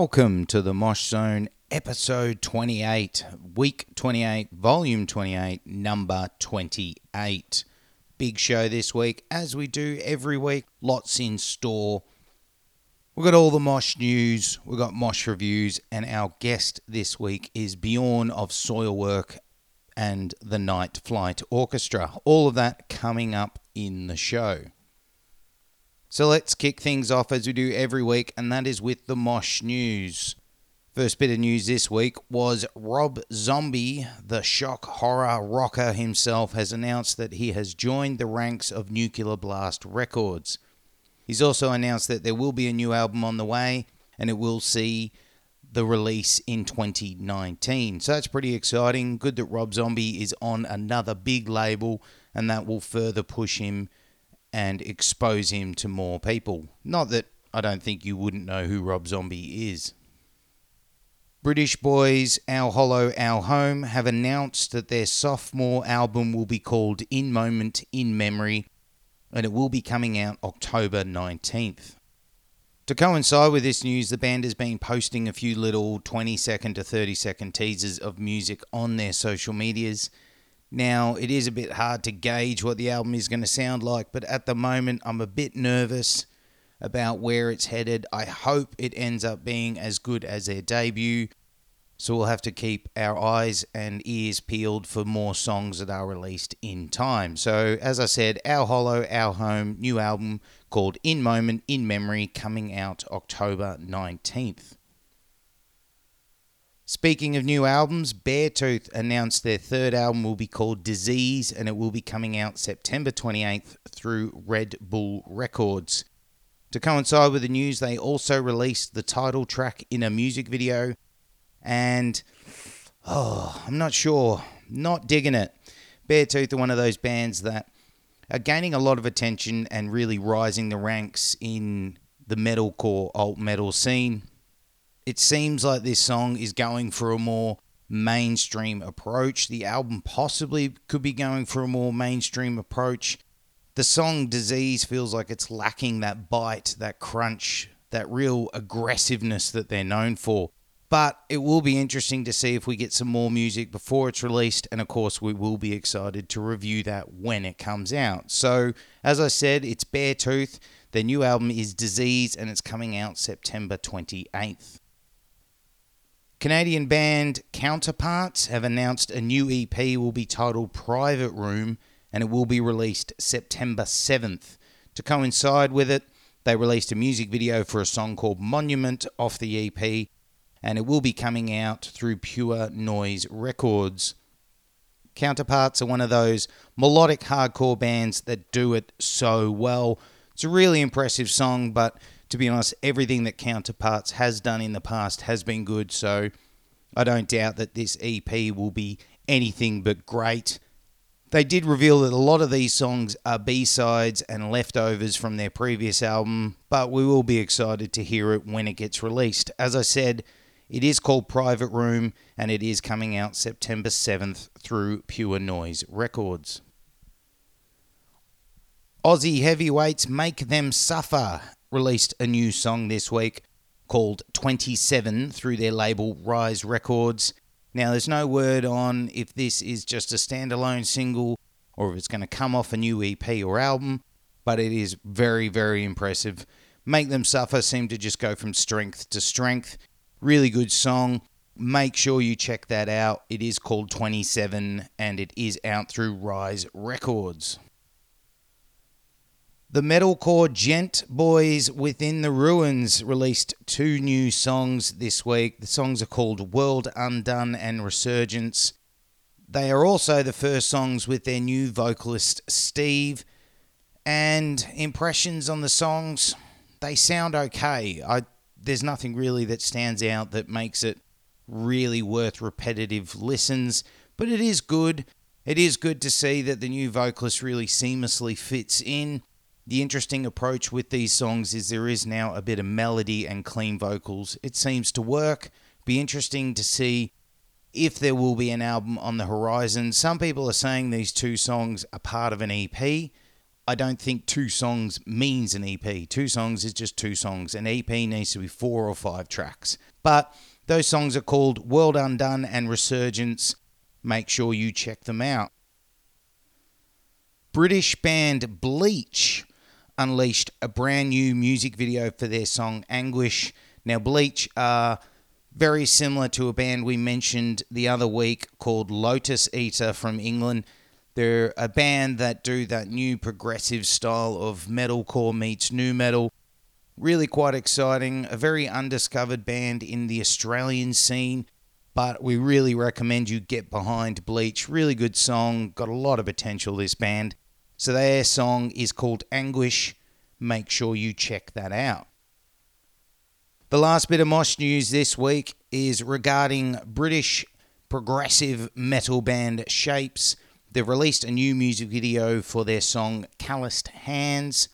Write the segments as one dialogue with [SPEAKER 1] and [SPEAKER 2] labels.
[SPEAKER 1] Welcome to the Mosh Zone, episode 28, week 28, volume 28, number 28. Big show this week, as we do every week. Lots in store. We've got all the Mosh news, we've got Mosh reviews, and our guest this week is Bjorn of Soilwork and the Night Flight Orchestra. All of that coming up in the show. So let's kick things off as we do every week, and that is with the Mosh News. First bit of news this week was Rob Zombie, the shock horror rocker himself, has announced that he has joined the ranks of Nuclear Blast Records. He's also announced that there will be a new album on the way, and it will see the release in 2019. So that's pretty exciting. Good that Rob Zombie is on another big label, and that will further push him and expose him to more people. Not that I don't think you wouldn't know who Rob Zombie is. British boys Our Hollow, Our Home have announced that their sophomore album will be called In Moment, In Memory, and it will be coming out October 19th. To coincide with this news, the band has been posting a few little 20 second to 30 second teasers of music on their social medias. Now, it is a bit hard to gauge what the album is going to sound like, but at the moment, I'm a bit nervous about where it's headed. I hope it ends up being as good as their debut. So we'll have to keep our eyes and ears peeled for more songs that are released in time. So, as I said, Our Hollow, Our Home, new album called In Moment, In Memory, coming out October 19th. Speaking of new albums, Beartooth announced their third album will be called Disease and it will be coming out September 28th through Red Bull Records. To coincide with the news, they also released the title track in a music video and oh, I'm not sure, not digging it. Beartooth are one of those bands that are gaining a lot of attention and really rising the ranks in the metalcore alt metal scene it seems like this song is going for a more mainstream approach. The album possibly could be going for a more mainstream approach. The song Disease feels like it's lacking that bite, that crunch, that real aggressiveness that they're known for. But it will be interesting to see if we get some more music before it's released, and of course, we will be excited to review that when it comes out. So, as I said, it's Beartooth. Their new album is Disease, and it's coming out September 28th. Canadian band Counterparts have announced a new EP will be titled Private Room and it will be released September 7th. To coincide with it, they released a music video for a song called Monument off the EP and it will be coming out through Pure Noise Records. Counterparts are one of those melodic hardcore bands that do it so well. It's a really impressive song, but to be honest, everything that Counterparts has done in the past has been good. So I don't doubt that this EP will be anything but great. They did reveal that a lot of these songs are B sides and leftovers from their previous album, but we will be excited to hear it when it gets released. As I said, it is called Private Room and it is coming out September 7th through Pure Noise Records. Aussie heavyweights Make Them Suffer released a new song this week called 27 through their label Rise Records. Now, there's no word on if this is just a standalone single or if it's going to come off a new EP or album, but it is very, very impressive. Make Them Suffer seem to just go from strength to strength. Really good song. Make sure you check that out. It is called 27 and it is out through Rise Records. The metalcore gent boys within the ruins released two new songs this week. The songs are called World Undone and Resurgence. They are also the first songs with their new vocalist Steve. And impressions on the songs, they sound okay. I there's nothing really that stands out that makes it really worth repetitive listens, but it is good. It is good to see that the new vocalist really seamlessly fits in the interesting approach with these songs is there is now a bit of melody and clean vocals. It seems to work. Be interesting to see if there will be an album on the horizon. Some people are saying these two songs are part of an EP. I don't think two songs means an EP. Two songs is just two songs. An EP needs to be four or five tracks. But those songs are called World Undone and Resurgence. Make sure you check them out. British band Bleach unleashed a brand new music video for their song Anguish. Now, Bleach are very similar to a band we mentioned the other week called Lotus Eater from England. They're a band that do that new progressive style of metalcore meets nu metal. Really quite exciting. A very undiscovered band in the Australian scene, but we really recommend you get behind Bleach. Really good song. Got a lot of potential, this band. So their song is called Anguish. Make sure you check that out. The last bit of Mosh news this week is regarding British progressive metal band Shapes. They've released a new music video for their song Calloused Hands,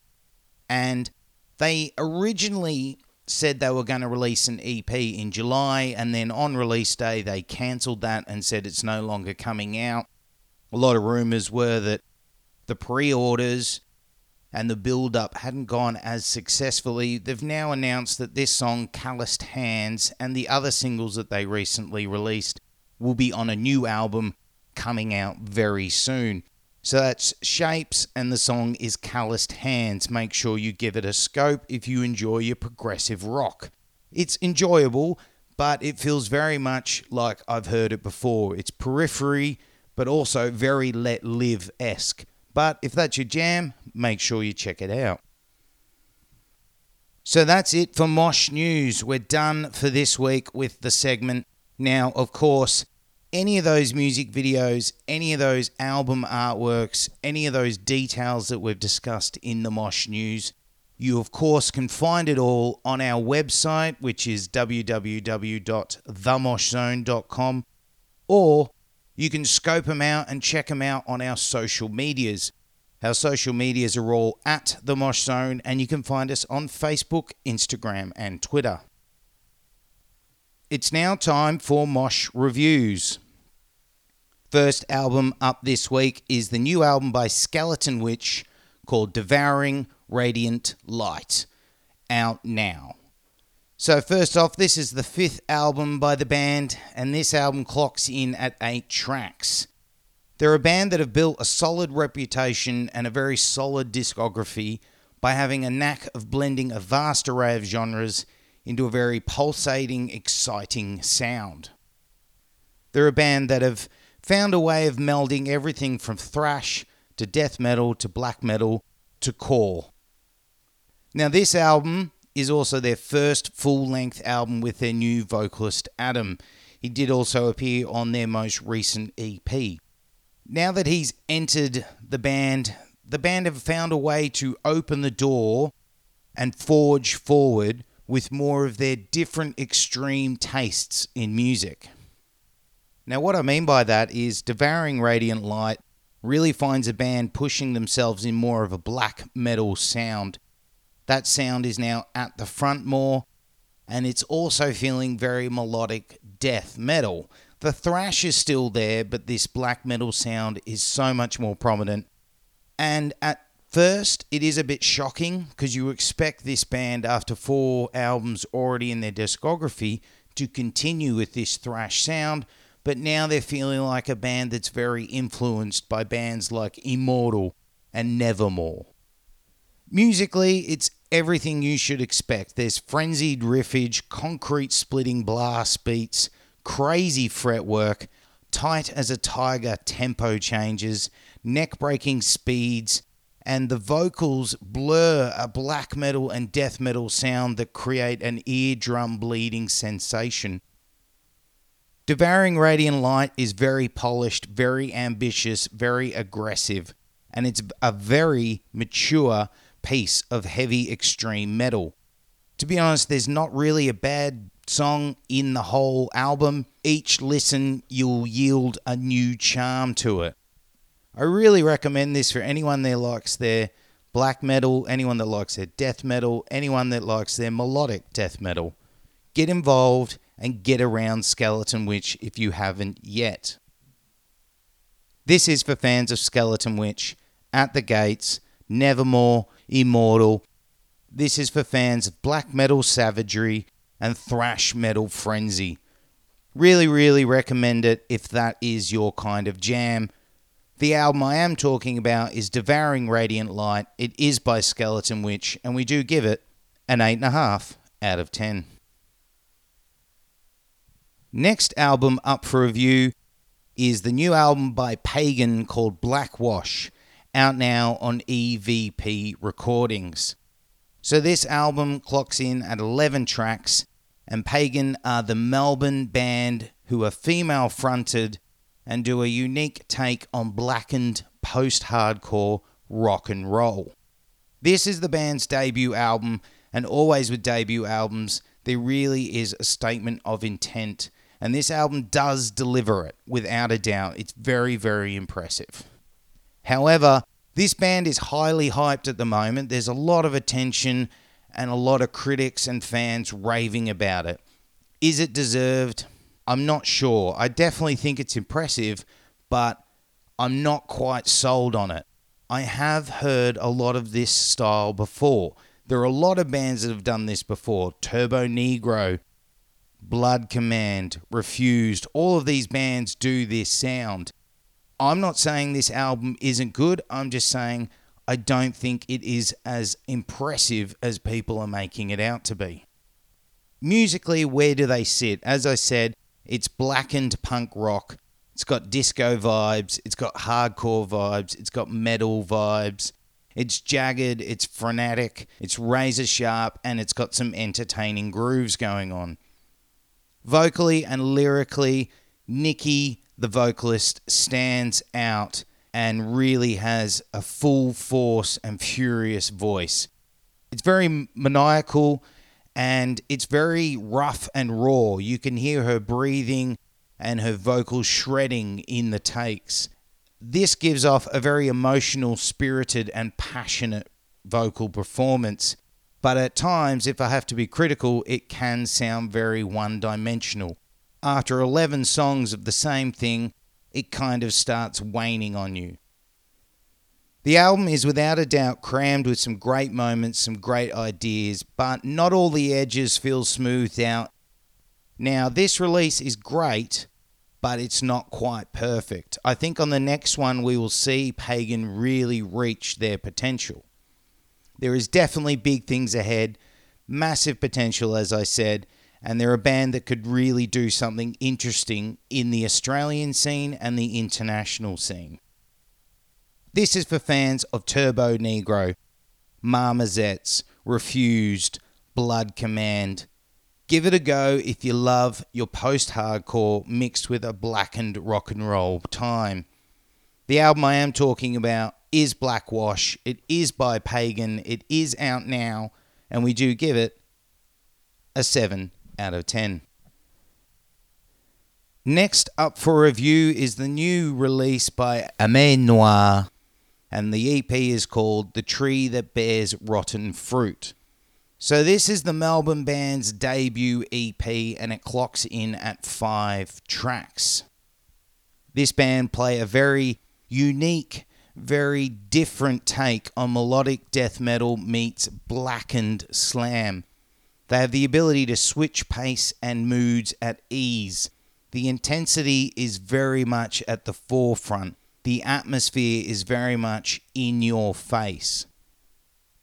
[SPEAKER 1] and they originally said they were going to release an EP in July, and then on release day, they cancelled that and said it's no longer coming out. A lot of rumours were that the pre orders and the build up hadn't gone as successfully. They've now announced that this song, Calloused Hands, and the other singles that they recently released will be on a new album coming out very soon. So that's Shapes, and the song is Calloused Hands. Make sure you give it a scope if you enjoy your progressive rock. It's enjoyable, but it feels very much like I've heard it before. It's periphery, but also very Letlive esque. But if that's your jam, make sure you check it out. So that's it for Mosh News. We're done for this week with the segment. Now, of course, any of those music videos, any of those album artworks, any of those details that we've discussed in the Mosh News, you of course can find it all on our website, which is www.themoshzone.com, or you can scope them out and check them out on our social medias. Our social medias are all at the Mosh Zone, and you can find us on Facebook, Instagram, and Twitter. It's now time for Mosh Reviews first album up this week is the new album by Skeletonwitch called Devouring Radiant Light, out now. So, first off, this is the fifth album by the band, and this album clocks in at eight tracks. They're a band that have built a solid reputation and a very solid discography by having a knack of blending a vast array of genres into a very pulsating, exciting sound. They're a band that have found a way of melding everything from thrash to death metal to black metal to core. Now, this album is also their first full length album with their new vocalist Adam. He did also appear on their most recent EP. Now that he's entered the band, the band have found a way to open the door and forge forward with more of their different extreme tastes in music. Now, what I mean by that is Devouring Radiant Light really finds a band pushing themselves in more of a black metal sound. That sound is now at the front more, and it's also feeling very melodic death metal. The thrash is still there, but this black metal sound is so much more prominent. And at first, it is a bit shocking because you expect this band, after four albums already in their discography, to continue with this thrash sound but now they're feeling like a band that's very influenced by bands like Immortal and Nevermore. Musically, it's everything you should expect. There's frenzied riffage, concrete splitting blast beats, crazy fretwork, tight as a tiger tempo changes, neck breaking speeds, and the vocals blur a black metal and death metal sound that create an eardrum bleeding sensation. Devouring Radiant Light is very polished, very ambitious, very aggressive, and it's a very mature piece of heavy extreme metal. To be honest, there's not really a bad song in the whole album. Each listen, you'll yield a new charm to it. I really recommend this for anyone that likes their black metal, anyone that likes their death metal, anyone that likes their melodic death metal. Get involved and get around Skeletonwitch if you haven't yet. This is for fans of Skeletonwitch. At the gates, Nevermore, Immortal. This is for fans of black metal savagery and thrash metal frenzy. Really, really recommend it if that is your kind of jam. The album I am talking about is Devouring Radiant Light. It is by Skeletonwitch, and we do give it an 8.5 out of 10. Next album up for review is the new album by Pagan called Blackwash, out now on EVP Recordings. So this album clocks in at 11 tracks, and Pagan are the Melbourne band who are female fronted and do a unique take on blackened post hardcore rock and roll. This is the band's debut album, and always with debut albums, there really is a statement of intent and this album does deliver it without a doubt. It's very, very impressive. However, this band is highly hyped at the moment. There's a lot of attention and a lot of critics and fans raving about it. Is it deserved? I'm not sure. I definitely think it's impressive, but I'm not quite sold on it. I have heard a lot of this style before. There are a lot of bands that have done this before. Turbonegro, Blood Command, Refused, all of these bands do this sound. I'm not saying this album isn't good, I'm just saying I don't think it is as impressive as people are making it out to be. Musically, where do they sit? As I said, it's blackened punk rock. It's got disco vibes, it's got hardcore vibes, it's got metal vibes. It's jagged, it's frenetic, it's razor sharp, and it's got some entertaining grooves going on. Vocally and lyrically, Nikki, the vocalist, stands out and really has a full force and furious voice. It's very maniacal and it's very rough and raw. You can hear her breathing and her vocals shredding in the takes. This gives off a very emotional, spirited, and passionate vocal performance but at times, if I have to be critical, it can sound very one dimensional. After 11 songs of the same thing, it kind of starts waning on you. The album is without a doubt crammed with some great moments, some great ideas, but not all the edges feel smoothed out. Now, this release is great, but it's not quite perfect. I think on the next one we will see Pagan really reach their potential. There is definitely big things ahead, massive potential, as I said, and they're a band that could really do something interesting in the Australian scene and the international scene. This is for fans of Turbonegro, Marmozets, Refused, Blood Command. Give it a go if you love your post hardcore mixed with a blackened rock and roll time. The album I am talking about is Blackwash. It is by Pagan. It is out now, and we do give it a 7 out of 10. Next up for review is the new release by Âme Noire, and the EP is called The Tree That Bears Rotten Fruit. So, this is the Melbourne band's debut EP, and it clocks in at five tracks. This band play a very unique very different take on melodic death metal meets blackened slam. They have the ability to switch pace and moods at ease. The intensity is very much at the forefront. The atmosphere is very much in your face.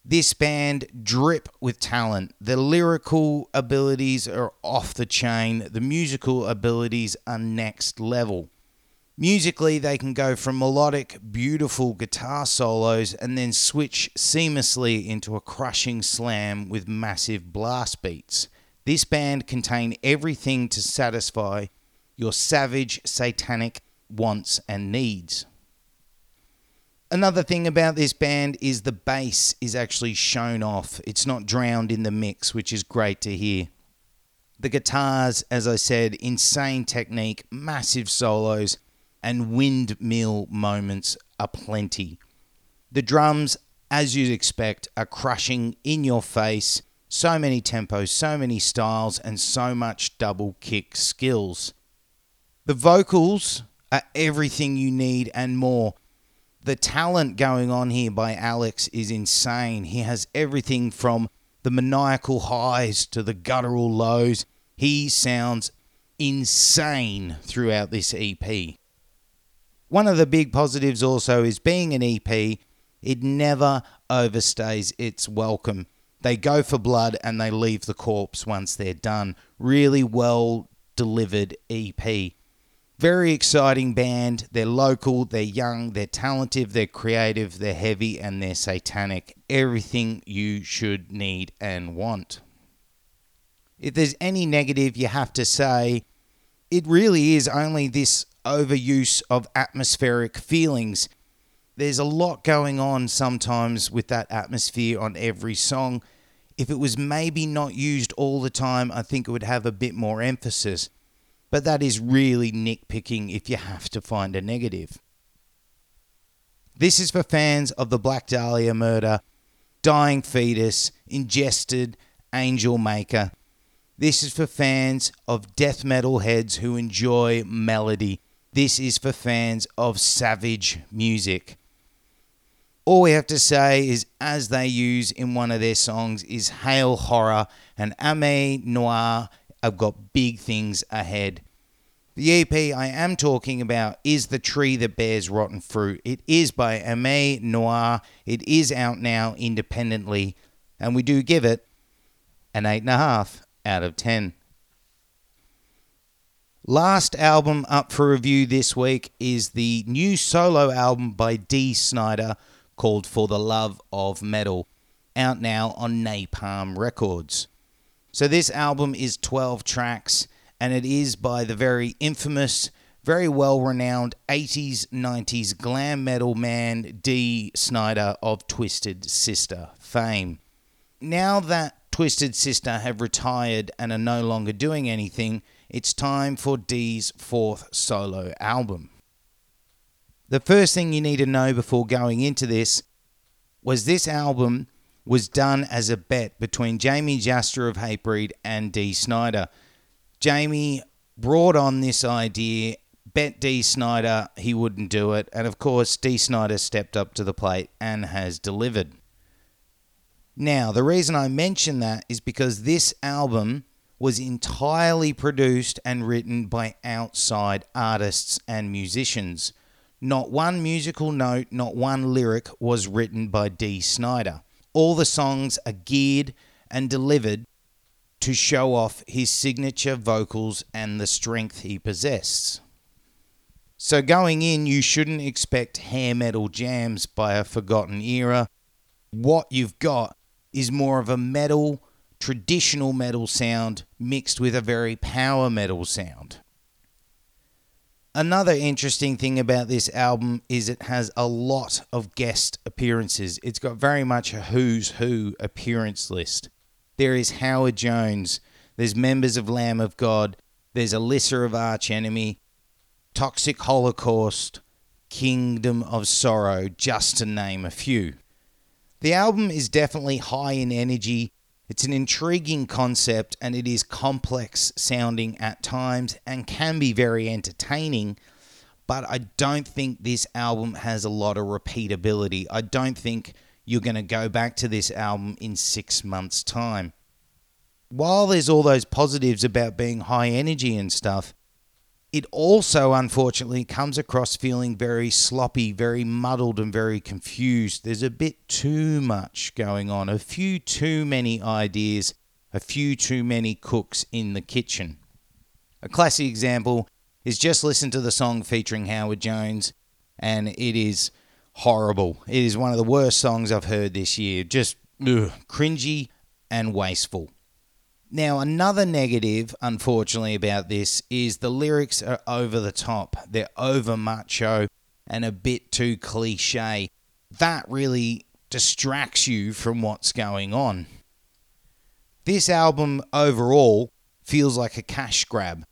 [SPEAKER 1] This band drip with talent. The lyrical abilities are off the chain. The musical abilities are next level. Musically, they can go from melodic, beautiful guitar solos and then switch seamlessly into a crushing slam with massive blast beats. This band contain everything to satisfy your savage, satanic wants and needs. Another thing about this band is the bass is actually shown off. It's not drowned in the mix, which is great to hear. The guitars, as I said, insane technique, massive solos, and windmill moments aplenty. The drums, as you'd expect, are crushing in your face. So many tempos, so many styles, and so much double kick skills. The vocals are everything you need and more. The talent going on here by Alex is insane. He has everything from the maniacal highs to the guttural lows. He sounds insane throughout this EP. One of the big positives also is being an EP, it never overstays its welcome. They go for blood and they leave the corpse once they're done. Really well delivered EP. Very exciting band. They're local, they're young, they're talented, they're creative, they're heavy, and they're satanic. Everything you should need and want. If there's any negative you have to say, it really is only this overuse of atmospheric feelings. There's a lot going on sometimes with that atmosphere on every song. If it was maybe not used all the time, I think it would have a bit more emphasis but that is really nitpicking if you have to find a negative. This is for fans of the Black Dahlia murder, Dying Fetus, Ingested, Angelmaker. This is for fans of death metal heads who enjoy melody. This is for fans of savage music. All we have to say is, as they use in one of their songs, is Hail Horror and Âme Noire have got big things ahead. The EP I am talking about is The Tree That Bears Rotten Fruit. It is by Âme Noire. It is out now independently, and we do give it an 8.5 out of 10. Last album up for review this week is the new solo album by Dee Snider called For the Love of Metal, out now on Napalm Records. So, this album is 12 tracks, and it is by the very infamous, very well renowned 80s, 90s glam metal man Dee Snider of Twisted Sister fame. Now that Twisted Sister have retired and are no longer doing anything, it's time for Dee's fourth solo album. The first thing you need to know before going into this was this album was done as a bet between Jamey Jasta of Hatebreed and Dee Snider. Jamie brought on this idea, bet Dee Snider he wouldn't do it, and of course, Dee Snider stepped up to the plate and has delivered. Now, the reason I mention that is because this album was entirely produced and written by outside artists and musicians. Not one musical note, not one lyric was written by Dee Snider. All the songs are geared and delivered to show off his signature vocals and the strength he possesses. So, going in, you shouldn't expect hair metal jams by a forgotten era. What you've got is more of a metal, traditional metal sound mixed with a very power metal sound. Another interesting thing about this album is it has a lot of guest appearances. It's got very much a who's who appearance list. There is Howard Jones, there's members of Lamb of God, there's Alissa of Arch Enemy, Toxic Holocaust, Kingdom of Sorrow, just to name a few. The album is definitely high in energy it's an intriguing concept and it is complex sounding at times and can be very entertaining, but I don't think this album has a lot of repeatability. I don't think you're going to go back to this album in six months' time. While there's all those positives about being high energy and stuff, it also unfortunately comes across feeling very sloppy, very muddled, and very confused. There's a bit too much going on, a few too many ideas, a few too many cooks in the kitchen. A classic example is just listen to the song featuring Howard Jones, and it is horrible. It is one of the worst songs I've heard this year. Just ugh, cringy and wasteful. Now, another negative, unfortunately, about this is the lyrics are over the top. They're over macho and a bit too cliche. That really distracts you from what's going on. This album overall feels like a cash grab.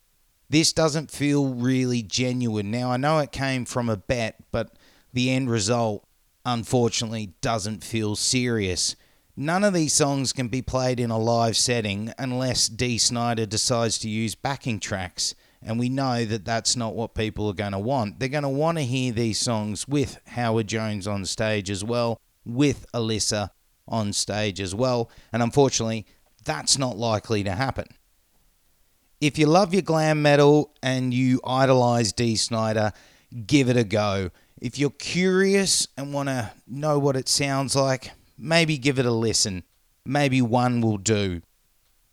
[SPEAKER 1] This doesn't feel really genuine. Now, I know it came from a bet, but the end result, unfortunately, doesn't feel serious. None of these songs can be played in a live setting unless Dee Snider decides to use backing tracks, And we know that that's not what people are going to want. They're going to want to hear these songs with Howard Jones on stage as well, with Alissa on stage as well. And unfortunately, that's not likely to happen. If you love your glam metal and you idolize Dee Snider, give it a go. If you're curious and want to know what it sounds like, maybe give it a listen. Maybe one will do.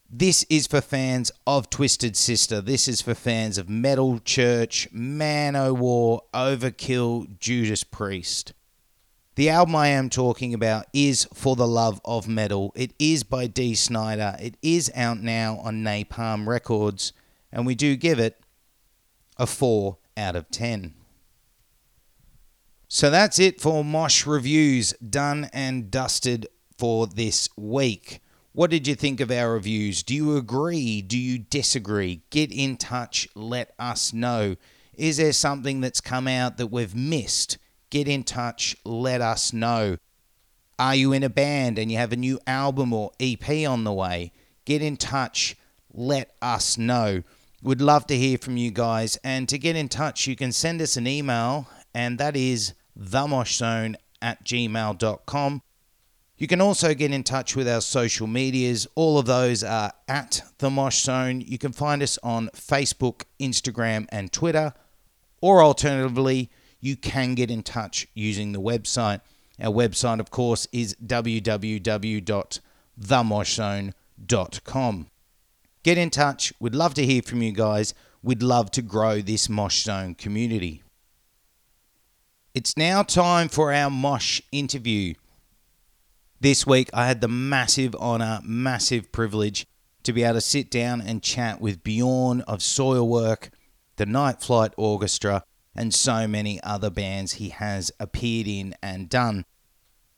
[SPEAKER 1] This is for fans of Twisted Sister. This is for fans of Metal Church, Manowar, Overkill, Judas Priest. The album I am talking about is For the Love of Metal. It is by Dee Snider. It is out now on Napalm Records, and we do give it a 4 out of 10. So that's it for Mosh Reviews, done and dusted for this week. What did you think of our reviews? Do you agree? Do you disagree? Get in touch. Let us know. Is there something that's come out that we've missed? Get in touch. Let us know. Are you in a band and you have a new album or EP on the way? Get in touch. Let us know. Would love to hear from you guys. And to get in touch, you can send us an email, and that is themoshzone at gmail.com. You can also get in touch with our social medias. All of those are at the Mosh Zone. You can find us on Facebook, Instagram, and Twitter. Or alternatively, you can get in touch using the website. Our website, of course, is www.themoshzone.com. Get in touch. We'd love to hear from you guys. We'd love to grow this Mosh Zone community. It's now time for our Mosh interview. This week, I had the massive honor, massive privilege to be able to sit down and chat with Bjorn of Soilwork, the Night Flight Orchestra, and so many other bands he has appeared in and done.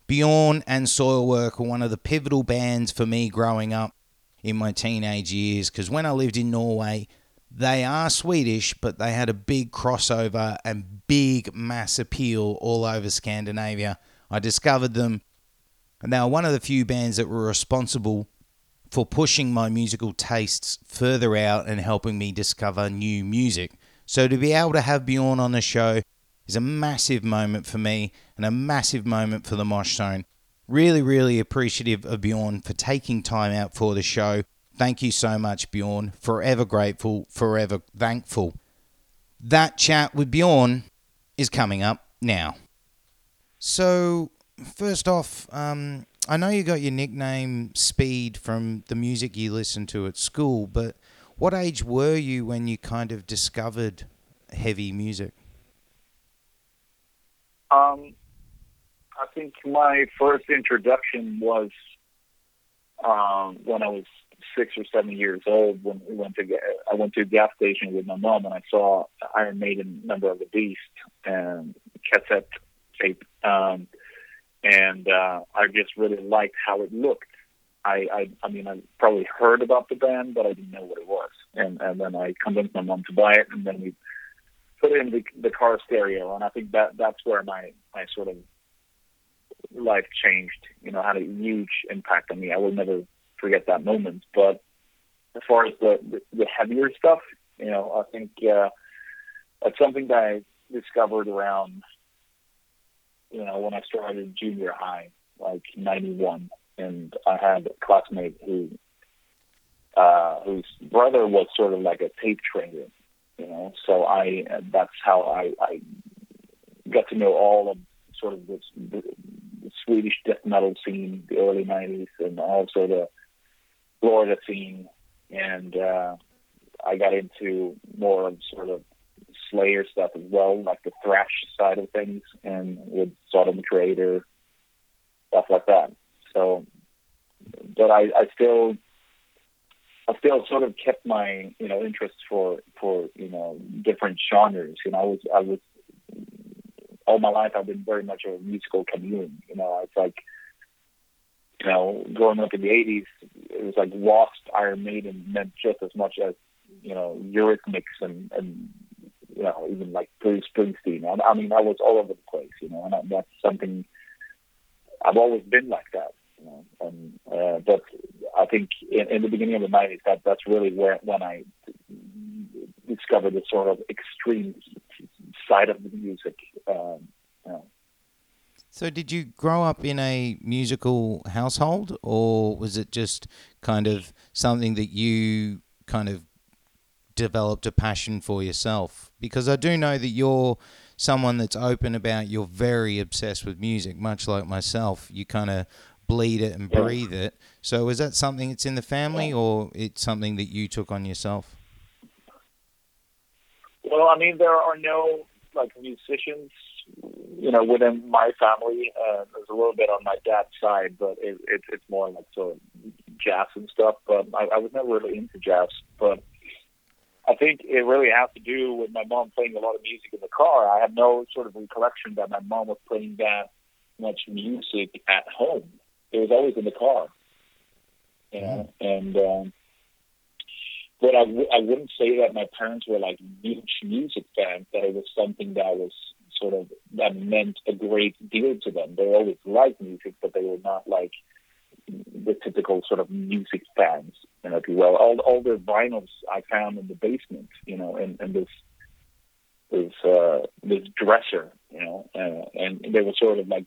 [SPEAKER 1] Bjorn and Soilwork were one of the pivotal bands for me growing up in my teenage years because when I lived in Norway, they are Swedish, but they had a big crossover and big mass appeal all over Scandinavia. I discovered them and they were one of the few bands that were responsible for pushing my musical tastes further out and helping me discover new music. So to be able to have Bjorn on the show is a massive moment for me and a massive moment for the Mosh Zone. Really, really appreciative of Bjorn for taking time out for the show. Thank you so much, Bjorn. Forever grateful, forever thankful. That chat with Bjorn is coming up now. So, first off, um, I know you got your nickname Speed from the music you listened to at school, but what age were you when you kind of discovered heavy music?
[SPEAKER 2] Um, I think my first introduction was um, when I was six or seven years old. When we went to I went to a gas station with my mom, and I saw Iron Maiden, Number of the Beast, and cassette tape. Um, and uh, I just really liked how it looked. I, I, I mean, I probably heard about the band, but I didn't know what it was. And and then I convinced my mom to buy it, and then we put it in the, the car stereo. And I think that that's where my my sort of life changed. You know, had a huge impact on me. I will never forget that moment. But as far as the the, heavier stuff, you know, I think uh, that's something that I discovered around you know, when I started junior high, like '91, and I had a classmate who, uh, whose brother was sort of like a tape trader, you know. So I, that's how I, I got to know all of sort of this the, the Swedish death metal scene, the early '90s, and also the Florida scene, and uh, I got into more of sort of Slayer stuff as well, like the thrash side of things, and with Sodom Kreator, stuff like that. So, but I, I still, I still sort of kept my, you know, interest for, for, you know, different genres. You know, I was, I was, all my life I've been very much a musical chameleon. You know, it's like, you know, growing up in the '80s, it was like Lost Iron Maiden meant just as much as you know Eurythmics and and you know, even like Bruce Springsteen. I, I mean, I was all over the place, you know, and I, that's something I've always been like that, you know. And uh, but I think in, in the beginning of the '90s, that that's really where when I discover the sort of extreme side of the music. Um.
[SPEAKER 1] So, did you grow up in a musical household, or was it just kind of something that you kind of developed a passion for yourself? Because I do know that you're someone that's open about you're very obsessed with music, much like myself. You kind of bleed it and
[SPEAKER 2] Yeah.
[SPEAKER 1] breathe it. So, is that something that's in the family, or it's something that you took on yourself?
[SPEAKER 2] Well, I mean, there are no like musicians, you know, within my family. Uh, there's a little bit on my dad's side, but it, it, it's more like sort of jazz and stuff. But I, I was never really into jazz. But I think it really has to do with my mom playing a lot of music in the car. I have no sort of recollection that my mom was playing that much music at home. It was always in the car, you know, and. Um, but I w- I wouldn't say that my parents were like huge music fans. That it was something that was sort of that meant a great deal to them. They always liked music, but they were not like the typical sort of music fans, you know, if you will. All all the vinyls I found in the basement, you know, and and this this uh, this dresser, you know, uh, and they were sort of like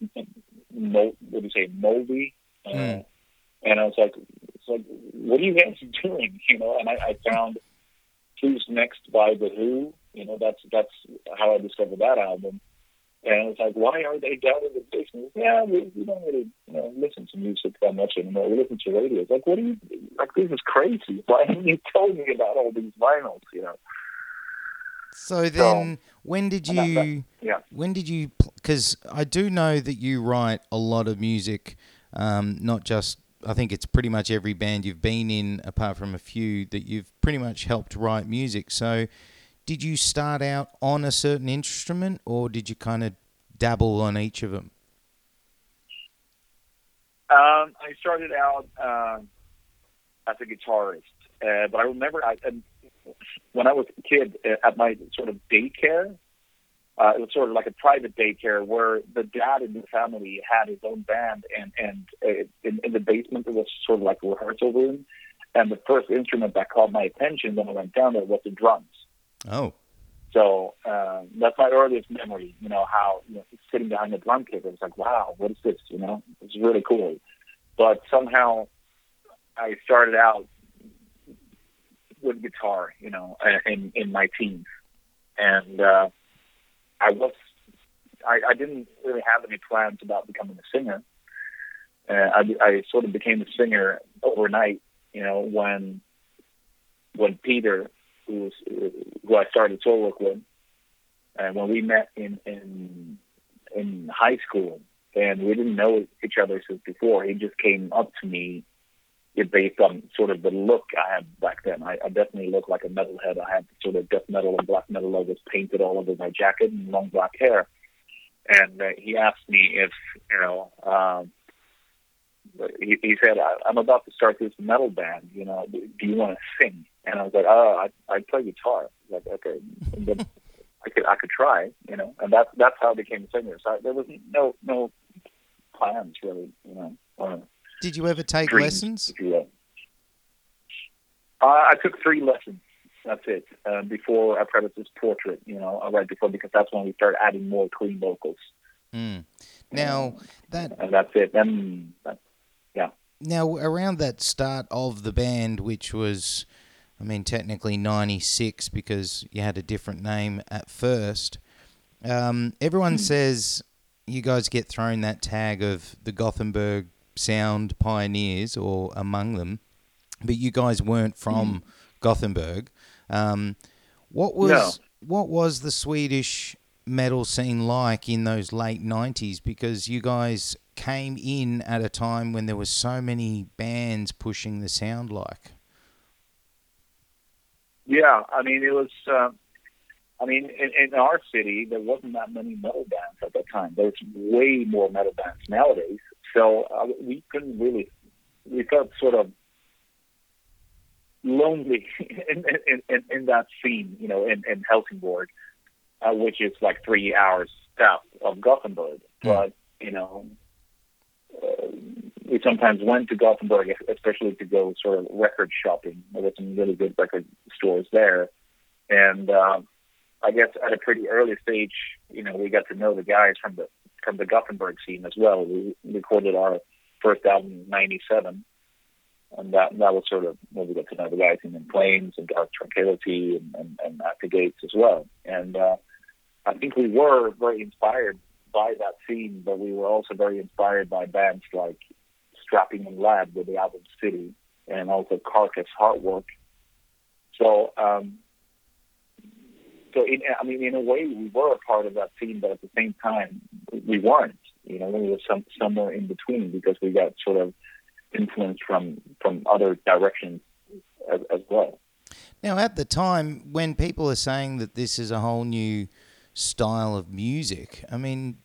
[SPEAKER 2] mold, what do you say, moldy. Uh,
[SPEAKER 1] Mm.
[SPEAKER 2] And I was like, it's like, what are you guys doing? You know, and I, I found Who's Next by The Who. You know, that's that's how I discovered that album. And I was like, why are they down in the basement? Yeah, we, we don't really you know, listen to music that much anymore. We listen to radio. It's like, what are you, like, this is crazy. Why haven't you told me about all these vinyls, you know?
[SPEAKER 1] So then, when did you?
[SPEAKER 2] that- yeah.
[SPEAKER 1] When did you? Because I do know that you write a lot of music, um, not just. I think it's pretty much every band you've been in, apart from a few, that you've pretty much helped write music. So, did you start out on a certain instrument, or did you kind of dabble on each of them?
[SPEAKER 2] Um, I started out um, as a guitarist, uh, but I remember I, um, when I was a kid uh, at my sort of daycare. Uh, it was sort of like a private daycare where the dad in the family had his own band, and and uh, in, in the basement it was sort of like a rehearsal room. And the first instrument that caught my attention when I went down there was the drums.
[SPEAKER 1] Oh,
[SPEAKER 2] So uh, that's my earliest memory. You know how you know, sitting behind the drum kit, it was like, wow, what is this? You know, it's really cool. But somehow, I started out with guitar. You know, in in my teens, and uh, I was I, I didn't really have any plans about becoming a singer. Uh, I, I sort of became a singer overnight. You know, when when Peter who was who I started Soilwork with, and when we met in in in high school, and we didn't know each other since before. He just came up to me based on sort of the look I had back then. I, I definitely looked like a metalhead. I had sort of death metal and black metal logos painted all over my jacket and long black hair. And uh, he asked me if you know. Um, he, he said, "I'm about to start this metal band. You know, do you want to sing?" And I was like, "Oh, I I play guitar." Like, okay, then I could I could try, you know, and that's that's how I became a singer. So I, there was no no plans really, you know.
[SPEAKER 1] Did you ever take
[SPEAKER 2] dreams,
[SPEAKER 1] lessons?
[SPEAKER 2] will. Uh, I took three lessons. That's it. Uh, before I practiced this portrait, you know, uh, right before because that's when we started adding more clean vocals,
[SPEAKER 1] Mm. Now that
[SPEAKER 2] and that's it. Then that,
[SPEAKER 1] now around that start of the band, which was, I mean, technically '96 because you had a different name at first. Um, everyone says you guys get thrown that tag of the Gothenburg sound pioneers or among them, but you guys weren't from Gothenburg. Um, what was
[SPEAKER 2] No.
[SPEAKER 1] what was the Swedish metal scene like in those late '90s? Because you guys came in at a time when there were so many bands pushing the sound like.
[SPEAKER 2] Yeah, I mean, it was. Uh, I mean, in, in our city, there wasn't that many metal bands at that time. There's way more metal bands nowadays. So uh, we couldn't really. We felt sort of lonely in, in, in, in that scene, you know, in, in Helsingborg, uh, which is like three hours south of Gothenburg. But you know, we sometimes went to Gothenburg, especially to go sort of record shopping. There were some really good record stores there, and um, I guess at a pretty early stage, you know, we got to know the guys from the from the Gothenburg scene as well. We recorded our first album in '97, and that that was sort of when we got to know the guys in, in Flames and Dark Tranquillity and, and, and At the Gates as well. And uh, I think we were very inspired by that scene, but we were also very inspired by bands like Strapping Young Lad with the album City, and also Carcass Heartwork. So, um, so in, I mean, in a way, we were a part of that scene, but at the same time, we weren't. You know, we were some, somewhere in between because we got sort of influence from from other directions as, as well.
[SPEAKER 1] Now, at the time, when people are saying that this is a whole new style of music, I mean,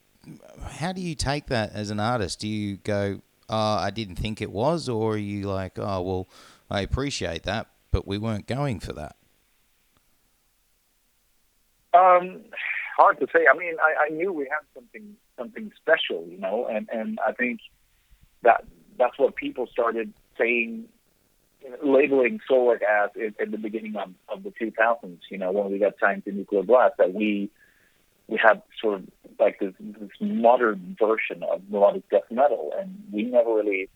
[SPEAKER 1] how do you take that as an artist? Do you go, oh, I didn't think it was, or are you like, oh, well, I appreciate that, but we weren't going for that?
[SPEAKER 2] Um, hard to say. I mean, I, I knew we had something something special, you know, and and I think that that's what people started saying, labeling Soilwork as in, in the beginning of, of the 2000s. You know, when we got signed to Nuclear Blast, that we we had sort of like this, this modern version of melodic death metal, and we never really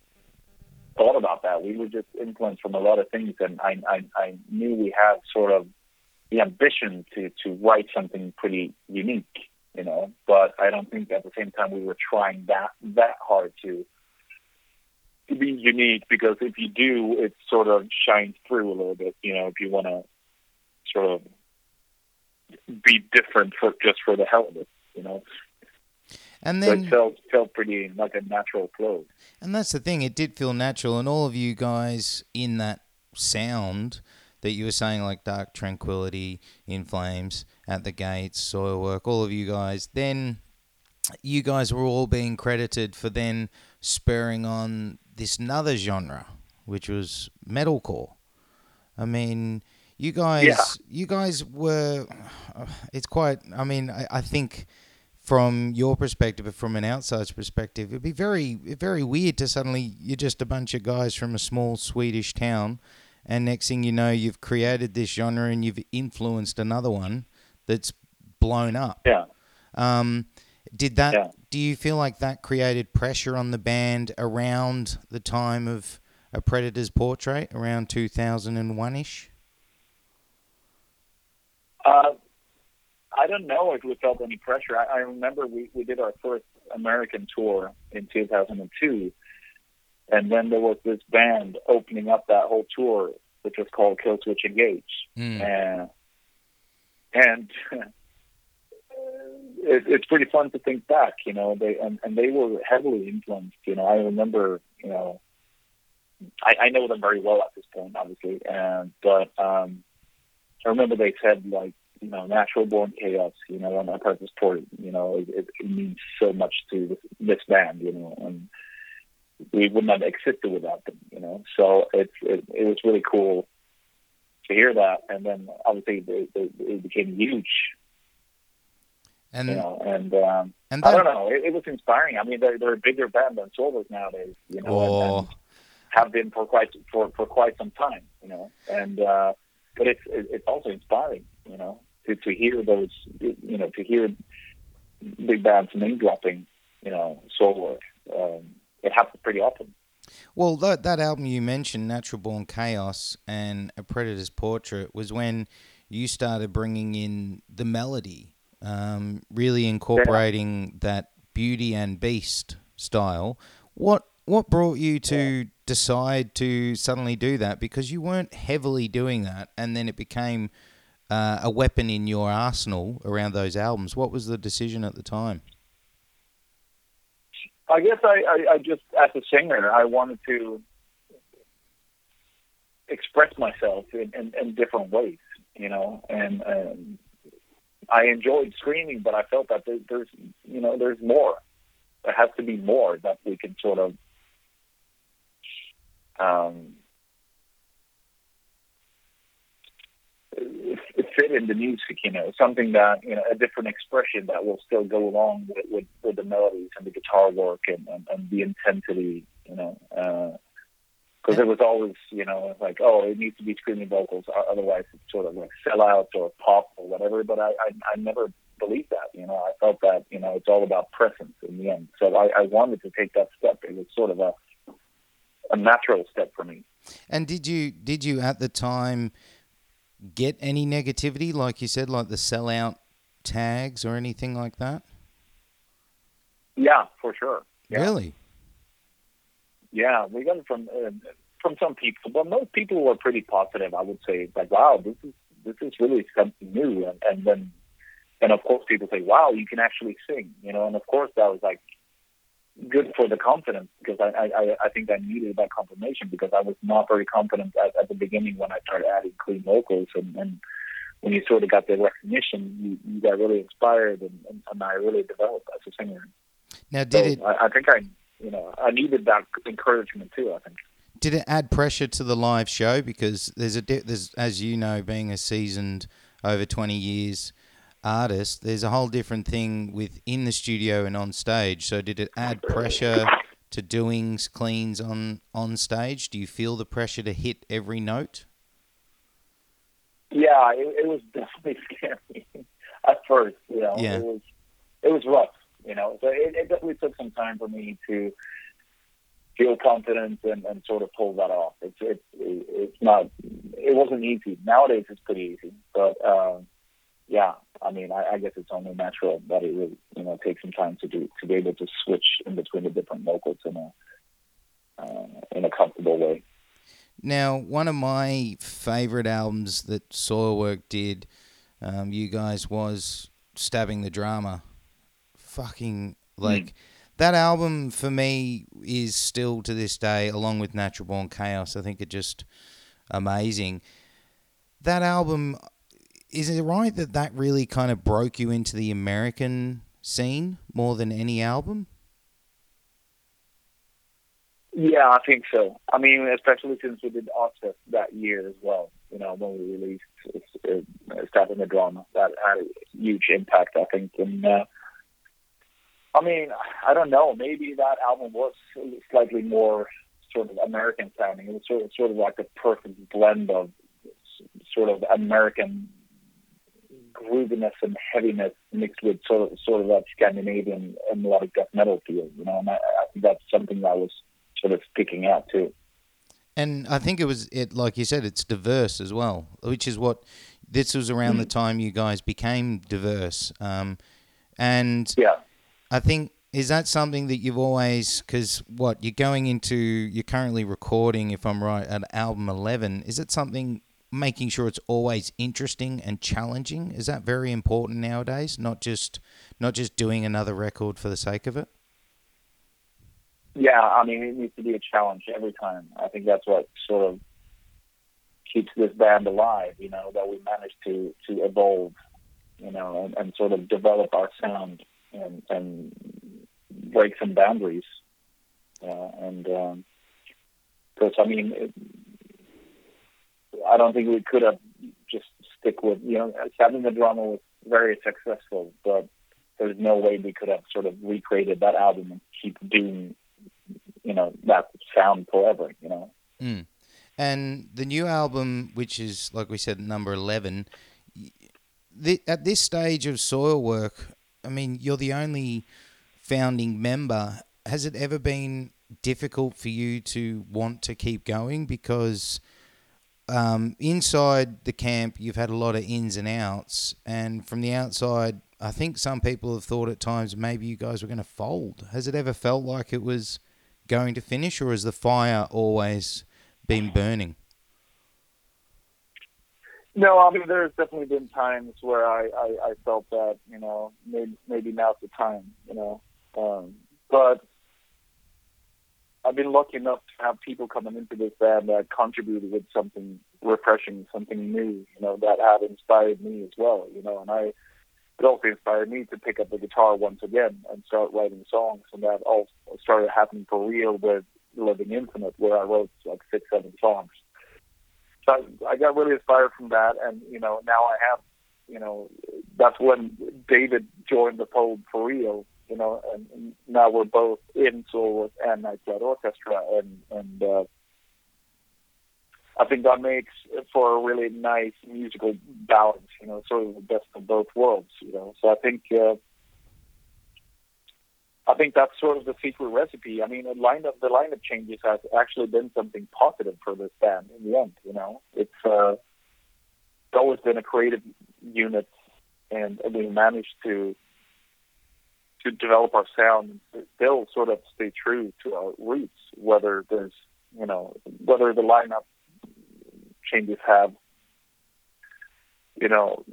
[SPEAKER 2] thought about that. We were just influenced from a lot of things, and I I, I knew we had sort of the ambition to to write something pretty unique, you know. But I don't think at the same time we were trying that that hard to to be unique because if you do, it sort of shines through a little bit. You know, if you want to sort of be different for just for the hell of it, you know.
[SPEAKER 1] And then
[SPEAKER 2] so it felt felt pretty like a natural flow.
[SPEAKER 1] And that's the thing; it did feel natural, and all of you guys in that sound that you were saying, like Dark Tranquillity, In Flames, At the Gates, Soilwork, all of you guys, then you guys were all being credited for then spurring on this another genre, which was metalcore. I mean, you guys,
[SPEAKER 2] Yeah.
[SPEAKER 1] you guys were. It's quite. I mean, I, I think from your perspective, but from an outsider's perspective, it'd be very, very weird to suddenly you're just a bunch of guys from a small Swedish town, and next thing you know, you've created this genre and you've influenced another one that's blown up.
[SPEAKER 2] Yeah.
[SPEAKER 1] Um, did that?
[SPEAKER 2] Yeah.
[SPEAKER 1] Do you feel like that created pressure on the band around the time of a Predator's Portrait, around two thousand and one ish?
[SPEAKER 2] Uh, I don't know if we felt any pressure. I, I remember we, we did our first American tour in 2002, and then there was this band opening up that whole tour, which was called Killswitch Engage,
[SPEAKER 1] Mm.
[SPEAKER 2] and and it, it's pretty fun to think back, you know. They and, and they were heavily influenced. You know, I remember, you know, I, I know them very well at this point, obviously, and but um, I remember they said like, you know, natural born chaos. You know, on that purpose tour, you know, it, it, it means so much to this, this band, you know, and we would not have existed without them, you know. So it's it, it was really cool to hear that, and then obviously they, they, it became huge,
[SPEAKER 1] And
[SPEAKER 2] you know, and um,
[SPEAKER 1] and
[SPEAKER 2] I don't know, it, it was inspiring. I mean, they're, they're a bigger band than Soilwork nowadays, you know, and,
[SPEAKER 1] oh,
[SPEAKER 2] and have been for quite for for quite some time, you know, and uh, but it's it's also inspiring, you know, to to hear those, you know, to hear big bands name dropping, you know, Soilwork. Um, it happens pretty often.
[SPEAKER 1] well, that that album you mentioned, Natural Born Chaos and A Predator's Portrait, was when you started bringing in the melody, um, really incorporating that Beauty and Beast style. What what brought you to decide to suddenly do that? Because you weren't heavily doing that, and then it became uh, a weapon in your arsenal around those albums. What was the decision at the time?
[SPEAKER 2] I guess I, I, I just, as a singer, I wanted to express myself in, in, in different ways, you know, and I enjoyed screaming, but I felt that there, there's, you know, there's more. There has to be more that we can sort of um, fit in the music, you know, something that, you know, a different expression that will still go along with, with, with the melodies and the guitar work and, and, and the intensity, you know. Uh, because it was always, you know, like, oh, it needs to be screaming vocals, otherwise it's sort of like sellout or pop or whatever. But I, I, I never believed that. You know, I felt that you know it's all about presence in the end. So I, I wanted to take that step. It was sort of a a natural step for me.
[SPEAKER 1] And did you did you at the time get any negativity, like you said, like the sellout tags or anything like that?
[SPEAKER 2] Yeah, for sure. Yeah.
[SPEAKER 1] Really?
[SPEAKER 2] Yeah, we got it from uh, from some people, but most people were pretty positive. I would say, like, wow, this is this is really something new. And, and then, and of course, people say, wow, you can actually sing, you know. And of course, that was like good for the confidence because I I, I think I needed that confirmation because I was not very confident at, at the beginning when I started adding clean vocals and. and when you sort of got the recognition, you, you got really inspired, and, and, and I really developed as a singer.
[SPEAKER 1] Now, did
[SPEAKER 2] so
[SPEAKER 1] it?
[SPEAKER 2] I, I think I you know, I needed that encouragement too. I think.
[SPEAKER 1] Did it add pressure to the live show because there's a there's as you know, being a seasoned over twenty years artist, there's a whole different thing with in the studio and on stage. So did it add pressure to doing cleans on on stage? Do you feel the pressure to hit every note?
[SPEAKER 2] Yeah, it, it was definitely scary at first. You know,
[SPEAKER 1] yeah.
[SPEAKER 2] it was it was rough you know. So it, it definitely took some time for me to feel confident and, and sort of pull that off. It's it's it's not it wasn't easy. Nowadays it's pretty easy, but um, yeah, I mean, I, I guess it's only natural that it will you know take some time to do to be able to switch in between the different vocals in a uh, in a comfortable way.
[SPEAKER 1] Now, one of my favorite albums that Soilwork did, um, you guys, was Stabbing the Drama fucking like mm. that album for me is still to this day, along with Natural Born Chaos. I think it just amazing. That album is it right that that really kind of broke you into the American scene more than any album?
[SPEAKER 2] Yeah, I think so. I mean, especially since we did Ozzfest that year as well. You know, when we released uh, Stabbing the Drama, that had a huge impact, I think. And uh, I mean, I don't know. Maybe that album was slightly more sort of American sounding. It was sort of, sort of like a perfect blend of sort of American grooviness and heaviness mixed with sort of sort of that Scandinavian and melodic death metal feel. You know, and I, I think that's something that I was sort of picking out too.
[SPEAKER 1] And I think it was it like you said, it's diverse as well, which is what this was around mm-hmm. the time you guys became diverse. Um, and
[SPEAKER 2] yeah
[SPEAKER 1] I think is that something that you've always because what you're going into you're currently recording if i'm right at album 11 is it something making sure it's always interesting and challenging. Is that very important nowadays? Not just not just doing another record for the sake of it?
[SPEAKER 2] Yeah i mean it needs to be a challenge every time. I think that's what sort of keeps this band alive you know that we manage to to evolve you know and, and sort of develop our sound and, and break some boundaries. Uh, and um because I mean, it, I don't think we could have just stick with you know Stabbing the Drama was very successful, but there's no way we could have sort of recreated that album and keep doing you know that sound forever. You know.
[SPEAKER 1] Mm. And the new album, which is like we said, number eleven. The, at this stage of Soilwork, I mean, you're the only founding member. Has it ever been difficult for you to want to keep going? Because um, inside the camp, you've had a lot of ins and outs, and from the outside, I think some people have thought at times maybe you guys were going to fold. Has it ever felt like it was going to finish, or has the fire always been burning?
[SPEAKER 2] No, I mean there's definitely been times where I, I, I felt that you know maybe maybe now's the time you know, um, but I've been lucky enough to have people coming into this band that contributed with something refreshing, something new, you know, that had inspired me as well, you know, and I it also inspired me to pick up the guitar once again and start writing songs, and that all started happening for real with Living Infinite, where I wrote like six, seven songs so I, I got really inspired from that, and you know now I have, you know, that's when David joined the fold for real. You know, and, now we're both in Soul and Night Flight Orchestra, and and uh, I think that makes for a really nice musical balance. You know, sort of the best of both worlds. You know, so I think. Uh, I think that's sort of the secret recipe. I mean, the lineup the lineup changes has actually been something positive for this band in the end. You know, it's uh, it's always been a creative unit, and we managed to to develop our sound and still sort of stay true to our roots. Whether there's you know whether the lineup changes have you know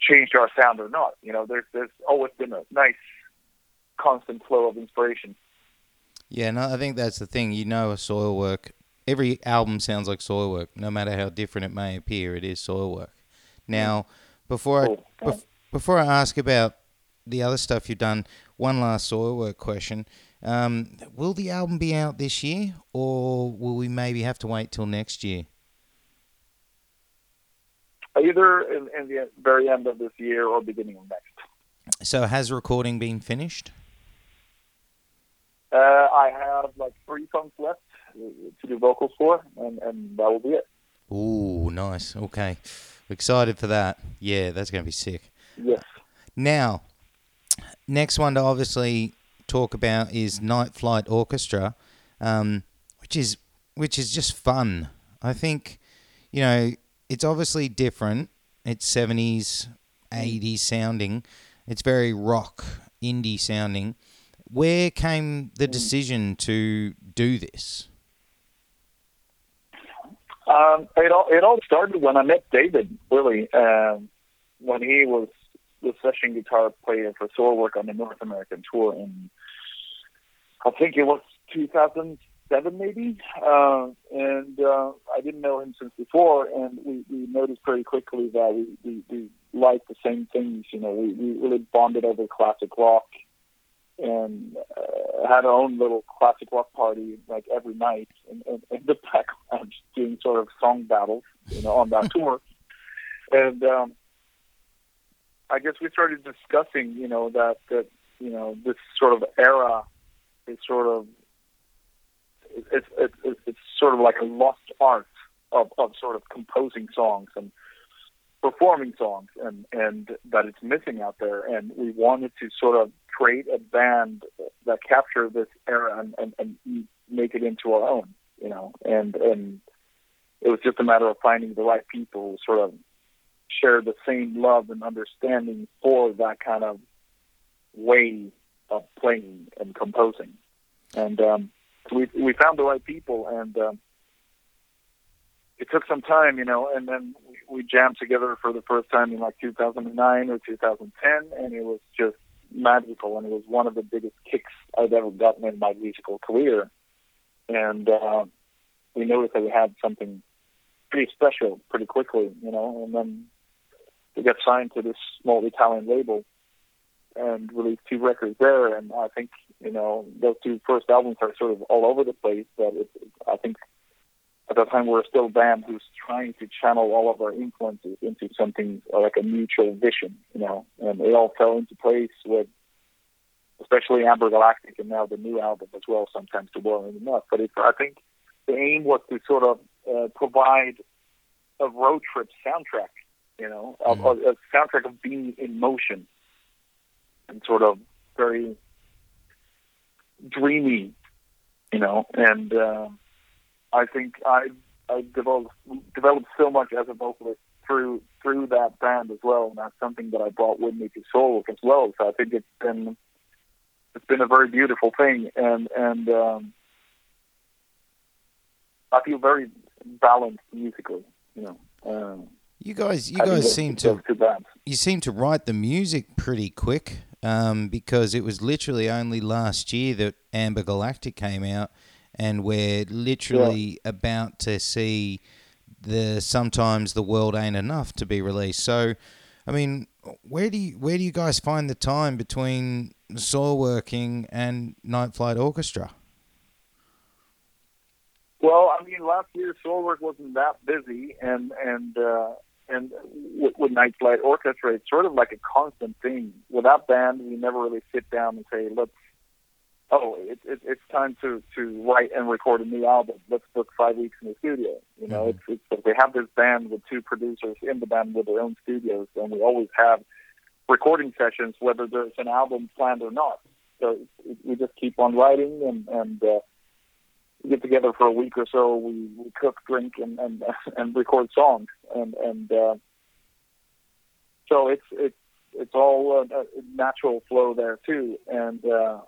[SPEAKER 2] changed our sound or not. You know, there's there's always been a nice constant flow of inspiration.
[SPEAKER 1] Yeah, no, I think that's the thing. You know, a Soilwork. Every album sounds like Soilwork, no matter how different it may appear. It is Soilwork. Now, before. I bef- before I ask about the other stuff you've done, one last Soilwork question: um, Will the album be out this year, or will we maybe have to wait till next year?
[SPEAKER 2] Either in, in the very end of this year or beginning of next.
[SPEAKER 1] So, has recording been finished?
[SPEAKER 2] Uh, I have like three songs left to do vocals for, and, and that will be it.
[SPEAKER 1] Ooh, nice. Okay, excited for that. Yeah, that's gonna be sick.
[SPEAKER 2] Yes.
[SPEAKER 1] Now, next one to obviously talk about is Night Flight Orchestra, um, which is which is just fun. I think, you know, it's obviously different. It's seventies, eighties sounding. It's very rock, indie sounding. Where came the decision to do this?
[SPEAKER 2] Um, it all it all started when I met David. Really, um, when he was the session guitar player for Soilwork on the North American tour, and I think it was 2007 maybe. Uh, and uh, I didn't know him since before, and we, we noticed pretty quickly that we, we, we liked the same things. You know, we, we really bonded over classic rock and uh, had our own little classic rock party like every night in, in, in the background, doing sort of song battles, you know, on that tour. And um, I guess we started discussing, you know, that that you know this sort of era is sort of it's it's it's, sort of like a lost art of of sort of composing songs and performing songs and and that it's missing out there. And we wanted to sort of create a band that capture this era and, and, and make it into our own you know. And and it was just a matter of finding the right people sort of share the same love and understanding for that kind of way of playing and composing and um we we found the right people and um it took some time, you know, and then we, we jammed together for the first time in like 2009 or 2010, and it was just magical, and it was one of the biggest kicks I've ever gotten in my musical career. And uh, we noticed that we had something pretty special pretty quickly, you know, and then we got signed to this small Italian label and released two records there. And I think, you know, those two first albums are sort of all over the place, but it, I think at that time we were still a band who's trying to channel all of our influences into something like a mutual vision, you know, and it all fell into place with especially Amber Galactic and now the new album as well, Sometimes the World Ain't Enough. But it, I think the aim was to sort of uh, provide a road trip soundtrack, you know, mm-hmm. a, a soundtrack of being in motion and sort of very dreamy, you know, and uh, I think I I developed developed so much as a vocalist through through that band as well, and that's something that I brought with me to Soul as well. So I think it's been it's been a very beautiful thing, and and um, I feel very balanced musically, you know. Um,
[SPEAKER 1] you guys, you guys seem to you seem to write the music pretty quick, um, because it was literally only last year that Amber Galactic came out and we're literally yeah. about to see the sometimes the world ain't enough to be released. So, I mean, where do you where do you guys find the time between soil working and Night Flight Orchestra?
[SPEAKER 2] Well, I mean, last year Soilwork wasn't that busy, and and uh, and with, with Night Flight Orchestra, it's sort of like a constant thing. With that band, we never really sit down and say, let's oh, it, it, it's time to to write and record a new album. Let's book five weeks in the studio. You know,
[SPEAKER 1] Mhm.
[SPEAKER 2] it's it's we have this band with two producers in the band with their own studios, and we always have recording sessions, whether there's an album planned or not. So it, we just keep on writing and and uh, get together for a week or so. We, we cook, drink, and and and record songs, and and uh, so it's it's it's all a, a natural flow there too. And uh,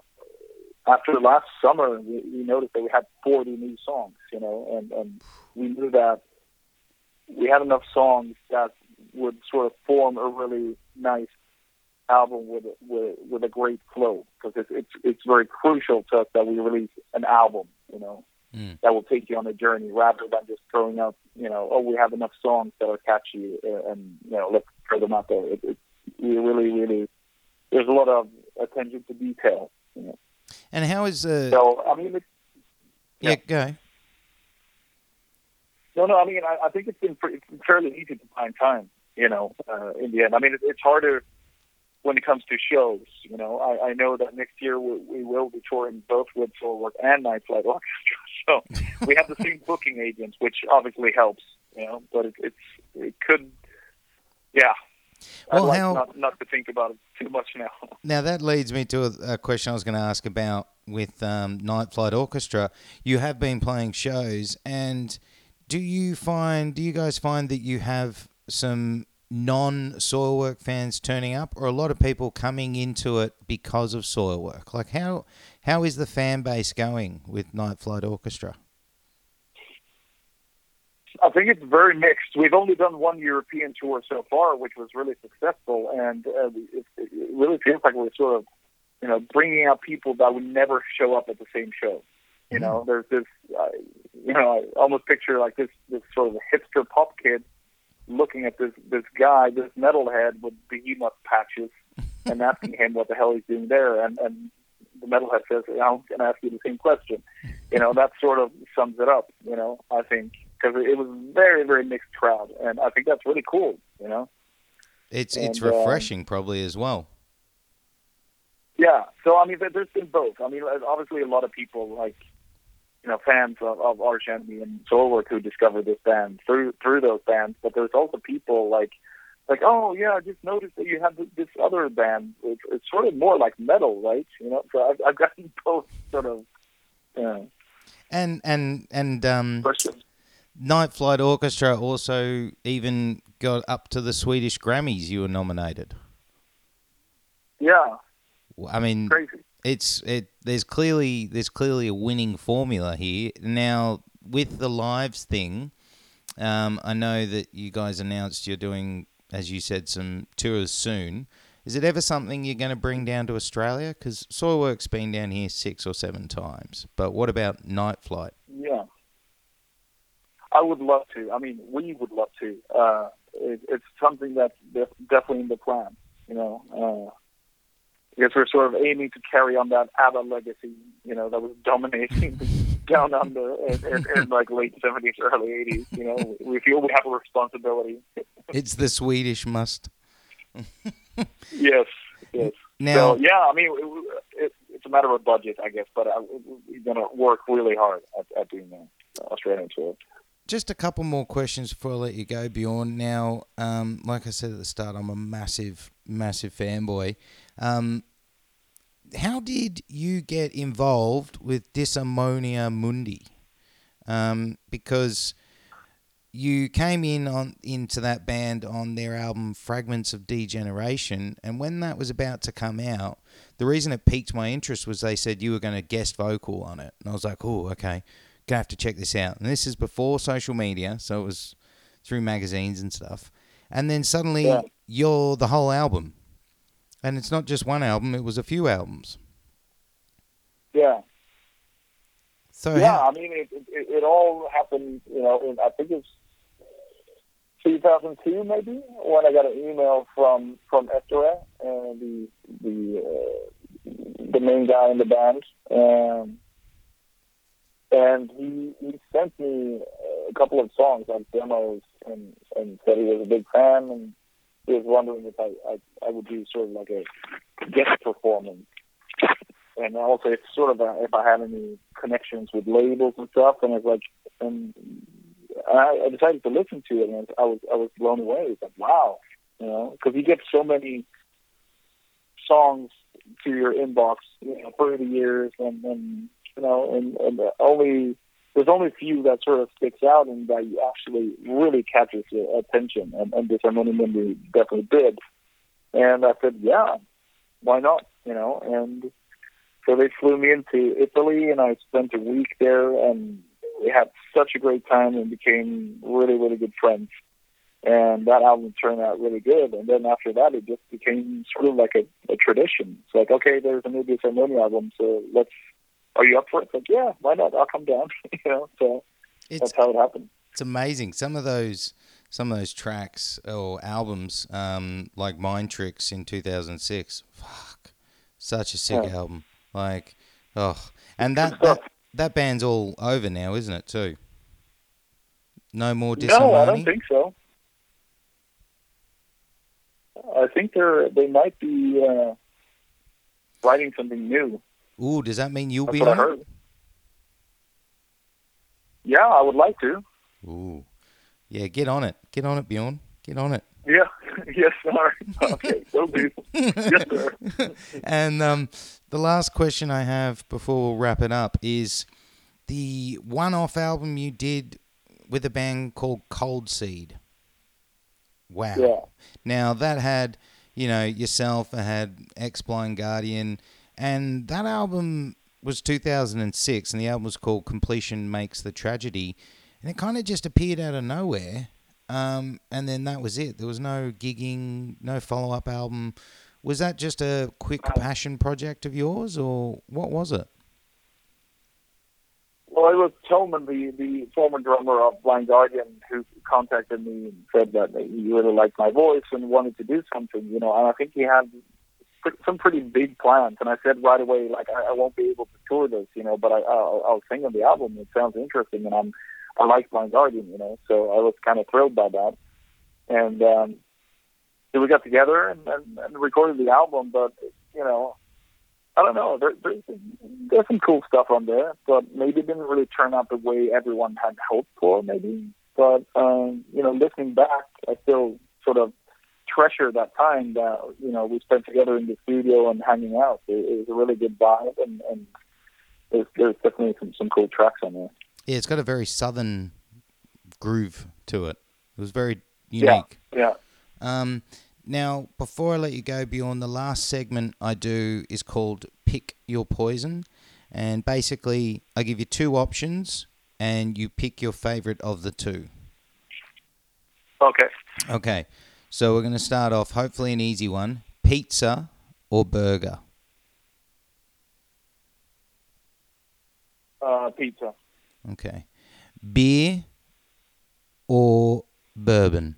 [SPEAKER 2] after last summer, we, we noticed that we had 40 new songs, you know, and and we knew that we had enough songs that would sort of form a really nice album with a- with with a great flow because it's it's it's very crucial to us that we release an album, you know,
[SPEAKER 1] Mm.
[SPEAKER 2] that will take you on a journey rather than just throwing out, you know, oh we have enough songs that are catchy uh, and you know let's throw them out there. It, it, we really really there's a lot of attention to detail. You know?
[SPEAKER 1] And how is uh,
[SPEAKER 2] So I mean, it,
[SPEAKER 1] yeah, go.
[SPEAKER 2] no, no. I mean, I, I think it's been pretty, it's fairly easy to find time. You know, uh, in the end, I mean, it, it's harder when it comes to shows. You know, I, I know that next year we, we will be touring both with Soilwork and Night Flight Orchestra. So we have the same booking agents, which obviously helps. You know, but it, it's it could, yeah.
[SPEAKER 1] Well,
[SPEAKER 2] like
[SPEAKER 1] how-
[SPEAKER 2] not not to think about it too much now.
[SPEAKER 1] Now that leads me to a, a question I was going to ask about with um, Night Flight Orchestra. You have been playing shows, and do you find do you guys find that you have some non Soilwork fans turning up, or a lot of people coming into it because of Soilwork? Like how how is the fan base going with Night Flight Orchestra?
[SPEAKER 2] I think it's very mixed. We've only done one European tour so far, which was really successful, and uh, it, it really feels like we're sort of, you know, bringing out people that would never show up at the same show. You know, there's this, uh, you know, I almost picture like this this sort of hipster pop kid looking at this this guy, this metalhead with behemoth patches, and asking him what the hell he's doing there, and and the metalhead says, "I'm going to ask you the same question." You know, that sort of sums it up. You know, I think because it was very very mixed crowd, and I think that's really cool. You know.
[SPEAKER 1] It's it's
[SPEAKER 2] And, um,
[SPEAKER 1] refreshing, probably as well.
[SPEAKER 2] Yeah. So I mean, there- there's been both. I mean, obviously, a lot of people like, you know, fans of, of Arch Enemy and Soilwork who discovered this band through through those bands. But there's also people like, like, oh yeah, I just noticed that you have this other band. It's, it's sort of more like metal, right? You know. So I've, I've gotten both sort of. Uh,
[SPEAKER 1] And and and um,
[SPEAKER 2] questions.
[SPEAKER 1] Night Flight Orchestra also even got up to the Swedish Grammys. You were nominated.
[SPEAKER 2] Yeah,
[SPEAKER 1] I mean,
[SPEAKER 2] crazy.
[SPEAKER 1] It's it. There's clearly there's clearly a winning formula here. Now with the lives thing, um, I know that you guys announced you're doing, as you said, some tours soon. Is it ever something you're going to bring down to Australia? Because Soilwork's been down here six or seven times. But what about Night Flight?
[SPEAKER 2] Yeah. I would love to. I mean, we would love to. Uh, it, it's something that's def- definitely in the plan. You know, uh, I guess we're sort of aiming to carry on that ABBA legacy. You know, that was dominating down under in, in, in like late seventies, early eighties. You know, we feel we have a responsibility.
[SPEAKER 1] It's the Swedish must.
[SPEAKER 2] Yes, yes.
[SPEAKER 1] Now,
[SPEAKER 2] so yeah, I mean, it, it, it's a matter of budget, I guess, but I, we're going to work really hard at, at doing the Australian tour.
[SPEAKER 1] just a couple more questions before I let you go, Bjorn. Now, um, like I said at the start, I'm a massive, massive fanboy. Um, how did you get involved with Disarmonia Mundi? Um, because you came in on into that band on their album Fragments of D-Generation, and when that was about to come out, the reason it piqued my interest was they said you were going to guest vocal on it, and I was like, oh, okay, gonna have to check this out. And this is before social media, so it was through magazines and stuff. And then suddenly
[SPEAKER 2] Yeah.
[SPEAKER 1] you're the whole album, and it's not just one album; it was a few albums.
[SPEAKER 2] Yeah.
[SPEAKER 1] So
[SPEAKER 2] yeah,
[SPEAKER 1] how-
[SPEAKER 2] I mean, it, it, it all happened, you know, in, I think it's 2002 maybe, when I got an email from, from Ettore, uh, the, the, uh, the main guy in the band. Um, and he, he sent me a couple of songs, like demos, and, and said he was a big fan, and was wondering if I, I, I would do sort of like a guest performance and also it's sort of a, if I had any connections with labels and stuff, and it's like, and I, I decided to listen to it, and I was I was blown away. It's like wow, you know, because you get so many songs to your inbox, you know, through the years, and and you know, and, and only there's only a few that sort of sticks out and that actually really catches your attention, and, and Disarmonia Mundi definitely did. And I said, yeah, why not? You know, and so they flew me into Italy, and I spent a week there, and we had such a great time and became really, really good friends. And that album turned out really good. And then after that, it just became sort of like a, a tradition. It's like, okay, there's a new Disarmonia album, so let's. Are you up for it? Like, yeah, why not? I'll come down. you know, so
[SPEAKER 1] It's
[SPEAKER 2] that's how it happened.
[SPEAKER 1] it's amazing. Some of those some of those tracks or albums, um, like Mind Tricks in 2006. Fuck, such a sick
[SPEAKER 2] Yeah.
[SPEAKER 1] album. Like, oh, and that, that that band's all over now, isn't it? Too. No more
[SPEAKER 2] No, I don't think so. I think they're they might be uh, writing something new.
[SPEAKER 1] Ooh, does that mean you'll
[SPEAKER 2] That's
[SPEAKER 1] be
[SPEAKER 2] I
[SPEAKER 1] on?
[SPEAKER 2] heard. Yeah, I would like to.
[SPEAKER 1] Ooh, yeah, get on it. Get on it, Bjorn. Get on it.
[SPEAKER 2] Yeah. yes, sorry. Okay, will do. yes, sir.
[SPEAKER 1] and um, the last question I have before we'll wrap it up is the one-off album you did with a band called Cold Seed. Wow.
[SPEAKER 2] Yeah.
[SPEAKER 1] Now that had, you know, yourself, it had Ex Blind Guardian, and that album was 2006, and the album was called Completion Makes the Tragedy, and it kind of just appeared out of nowhere. Um, and then that was it. There was no gigging, no follow up album. Was that just a quick passion project of yours, or what was it?
[SPEAKER 2] Well, it was Tillman, the, the former drummer of Blind Guardian, who contacted me and said that he really liked my voice and wanted to do something, you know. And I think he had some pretty big plans. And I said right away, like, I, I won't be able to tour this, you know, but I, I'll, I'll sing on the album. It sounds interesting, and I'm I like Blind Guardian, you know. So I was kind of thrilled by that. And um, so we got together and, and, and recorded the album, but you know, I don't know. There, there's there's some cool stuff on there, but maybe it didn't really turn out the way everyone had hoped for. Maybe, but um, you know, listening back, I still sort of treasure that time that you know we spent together in the studio and hanging out. It, it was a really good vibe, and, and there's, there's definitely some, some cool tracks on there.
[SPEAKER 1] Yeah, it's got a very southern groove to it. It was very unique.
[SPEAKER 2] Yeah,
[SPEAKER 1] Um, now, before I let you go, Bjorn, the last segment I do is called Pick Your Poison. And basically, I give you two options and you pick your favorite of the two.
[SPEAKER 2] okay.
[SPEAKER 1] Okay, so we're going to start off, hopefully, an easy one pizza or burger?
[SPEAKER 2] Uh, pizza,
[SPEAKER 1] Okay. Beer or bourbon?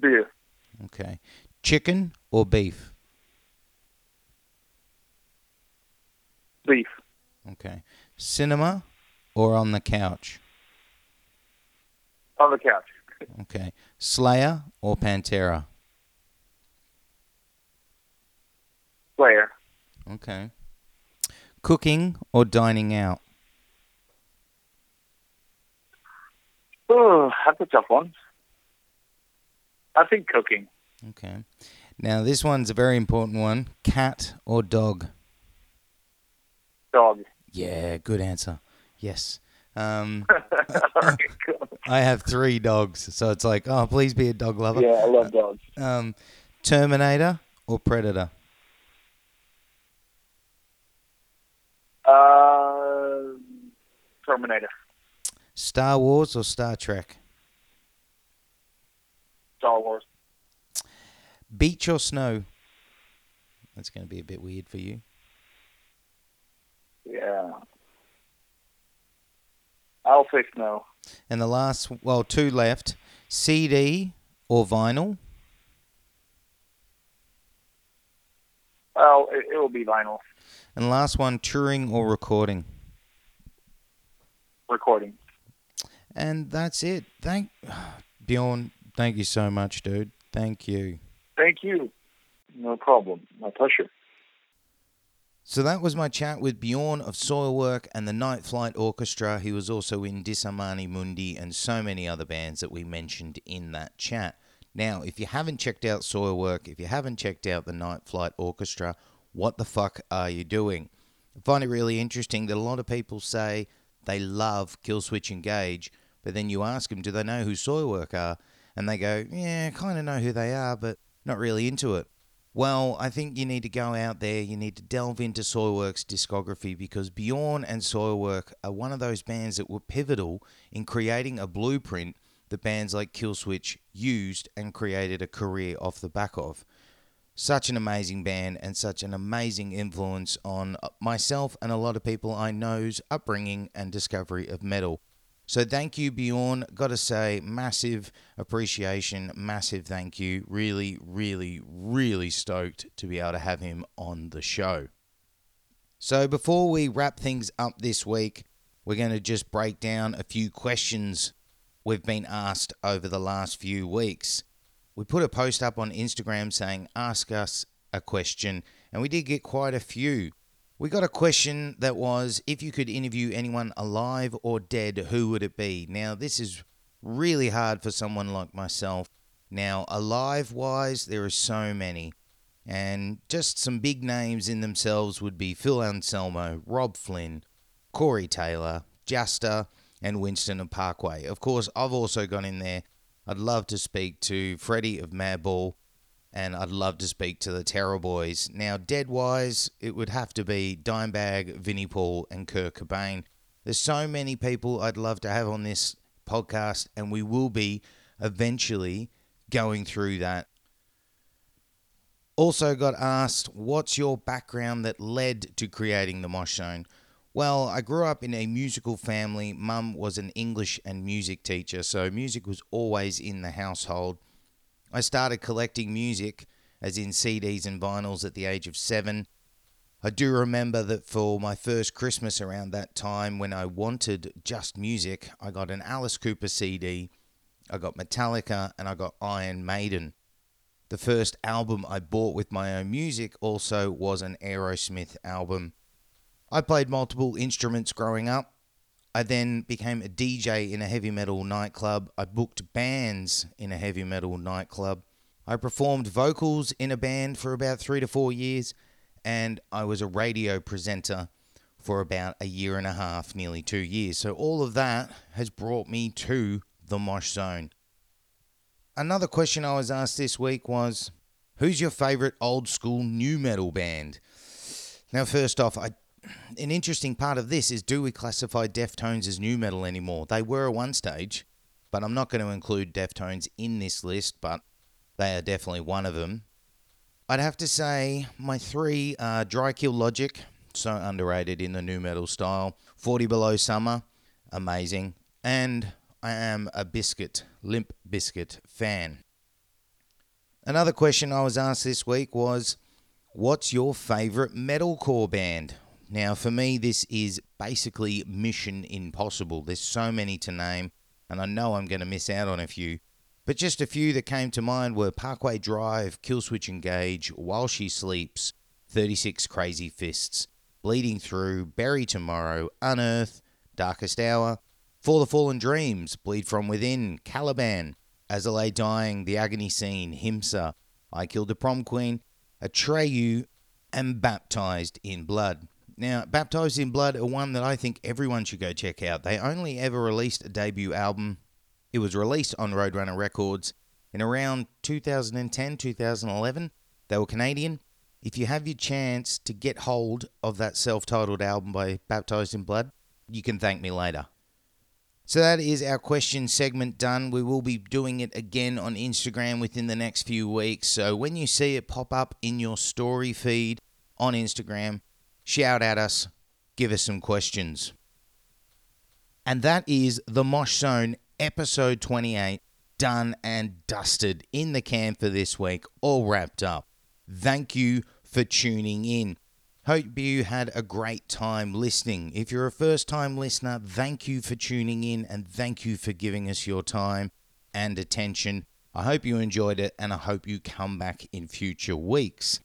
[SPEAKER 2] beer,
[SPEAKER 1] Okay. Chicken or beef?
[SPEAKER 2] beef,
[SPEAKER 1] Okay. Cinema or on the couch?
[SPEAKER 2] on the couch,
[SPEAKER 1] Okay. Slayer or Pantera?
[SPEAKER 2] Slayer.
[SPEAKER 1] Okay. Cooking or dining out?
[SPEAKER 2] Oh, that's a tough one. I think cooking.
[SPEAKER 1] Okay. Now, this one's a very important one. Cat or dog?
[SPEAKER 2] Dog.
[SPEAKER 1] Yeah, good answer. Yes. Um,
[SPEAKER 2] All right, cool.
[SPEAKER 1] I have three dogs, so it's like, oh, please be a dog lover.
[SPEAKER 2] yeah, I love dogs.
[SPEAKER 1] Um, Terminator or Predator?
[SPEAKER 2] Uh, Terminator,
[SPEAKER 1] Star Wars or Star Trek?
[SPEAKER 2] Star Wars.
[SPEAKER 1] Beach or snow? That's going to be a bit weird for you.
[SPEAKER 2] Yeah. I'll say snow.
[SPEAKER 1] And the last, well, two left. CD or vinyl?
[SPEAKER 2] Well, it, it will be vinyl
[SPEAKER 1] And last one, touring or recording?
[SPEAKER 2] recording.
[SPEAKER 1] And that's it. Thank Bjorn. Thank you so much, dude. Thank you.
[SPEAKER 2] Thank you. No problem. My pleasure.
[SPEAKER 1] So that was my chat with Bjorn of Soilwork and the Night Flight Orchestra. He was also in Disarmonia Mundi and so many other bands that we mentioned in that chat. Now, if you haven't checked out Soilwork, if you haven't checked out the Night Flight Orchestra, what the fuck are you doing? I find it really interesting that a lot of people say they love Killswitch Engage, but then you ask them, do they know who Soilwork are? And they go, yeah, kind of know who they are, but not really into it. Well, I think you need to go out there, you need to delve into Soilwork's discography because Bjorn and Soilwork are one of those bands that were pivotal in creating a blueprint that bands like Killswitch used and created a career off the back of. Such an amazing band and such an amazing influence on myself and a lot of people I know's upbringing and discovery of metal. So thank you, Bjorn. Got to say, massive appreciation, massive thank you. Really, really, really stoked to be able to have him on the show. So before we wrap things up this week, we're going to just break down a few questions we've been asked over the last few weeks. We put a post up on Instagram saying, Ask us a question, and we did get quite a few. We got a question that was if you could interview anyone alive or dead, who would it be? Now, this is really hard for someone like myself. Now, alive wise, there are so many. And just some big names in themselves would be Phil Anselmo, Robb Flynn, Corey Taylor, Jasta, and Winston of Parkway. Of course, I've also gone in there. I'd love to speak to Freddie of Madball and I'd love to speak to the Terror Boys. Now, dead wise, it would have to be Dimebag, Vinnie Paul, and Kurt Cobain. There's so many people I'd love to have on this podcast, and we will be eventually going through that. Also, got asked, what's your background that led to creating the Mosh Zone? Well, I grew up in a musical family. Mum was an English and music teacher, so music was always in the household. I started collecting music, as in CDs and vinyls, at the age of seven. I do remember that for my first Christmas around that time, when I wanted just music, I got an Alice Cooper CD, I got Metallica, and I got Iron Maiden. The first album I bought with my own music also was an Aerosmith album. I played multiple instruments growing up. I then became a DJ in a heavy metal nightclub. I booked bands in a heavy metal nightclub. I performed vocals in a band for about three to four years, and I was a radio presenter for about a year and a half, nearly two years. So, all of that has brought me to the Mosh Zone. Another question I was asked this week was Who's your favourite old school nu metal band? Now, first off, I an interesting part of this is do we classify Deftones as nu metal anymore? They were at one stage, but I'm not going to include Deftones in this list, but they are definitely one of them. I'd have to say my three are Dry Kill Logic, so underrated in the nu metal style, 40 Below Summer, amazing, and I am a Bizkit, Limp Bizkit fan. Another question I was asked this week was, What's your favourite metalcore band? Now, for me, this is basically mission impossible. There's so many to name, and I know I'm going to miss out on a few. But just a few that came to mind were Parkway Drive, Killswitch Engage, While She Sleeps, 36 Crazy Fists, Bleeding Through, Bury Tomorrow, Unearth, Darkest Hour, For the Fallen Dreams, Bleed From Within, Caliban, As I Lay Dying, The Agony Scene, Himsa, I Killed the Prom Queen, Atreyu, and Baptized in Blood. Now, Baptized in Blood are one that I think everyone should go check out. They only ever released a debut album. It was released on Roadrunner Records in around 2010, 2011. They were Canadian. If you have your chance to get hold of that self titled album by Baptized in Blood, you can thank me later. So that is our question segment done. We will be doing it again on Instagram within the next few weeks. So when you see it pop up in your story feed on Instagram, shout at us, give us some questions. And that is the Mosh Zone episode 28 done and dusted in the can for this week, all wrapped up. Thank you for tuning in. Hope you had a great time listening. If you're a first time listener, thank you for tuning in and thank you for giving us your time and attention. I hope you enjoyed it and I hope you come back in future weeks.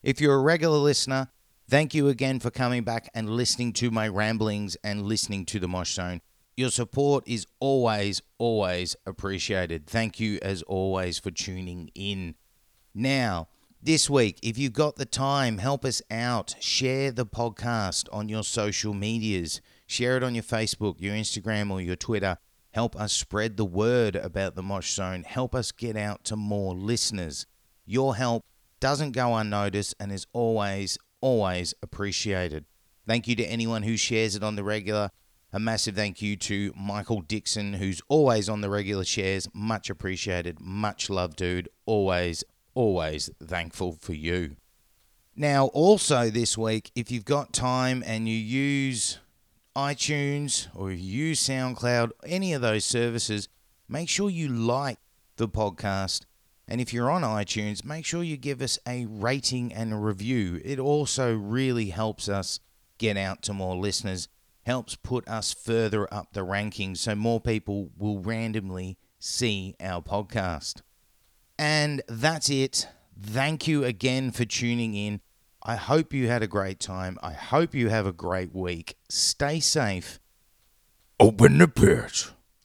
[SPEAKER 1] If you're a regular listener, Thank you again for coming back and listening to my ramblings and listening to the Mosh Zone. Your support is always, always appreciated. Thank you, as always, for tuning in. Now, this week, if you've got the time, help us out. Share the podcast on your social medias. Share it on your Facebook, your Instagram, or your Twitter. Help us spread the word about the Mosh Zone. Help us get out to more listeners. Your help doesn't go unnoticed and is always, always appreciated. Thank you to anyone who shares it on the regular. A massive thank you to Michael Dixon, who's always on the regular shares. Much appreciated. Much love, dude. Always, always thankful for you. Now, also this week, if you've got time and you use iTunes or you use SoundCloud, any of those services, make sure you like the podcast. And if you're on iTunes, make sure you give us a rating and a review. It also really helps us get out to more listeners helps put us further up the rankings so more people will randomly see our podcast. And that's it. Thank you again for tuning in. I hope you had a great time. I hope you have a great week. Stay safe. Open the pit.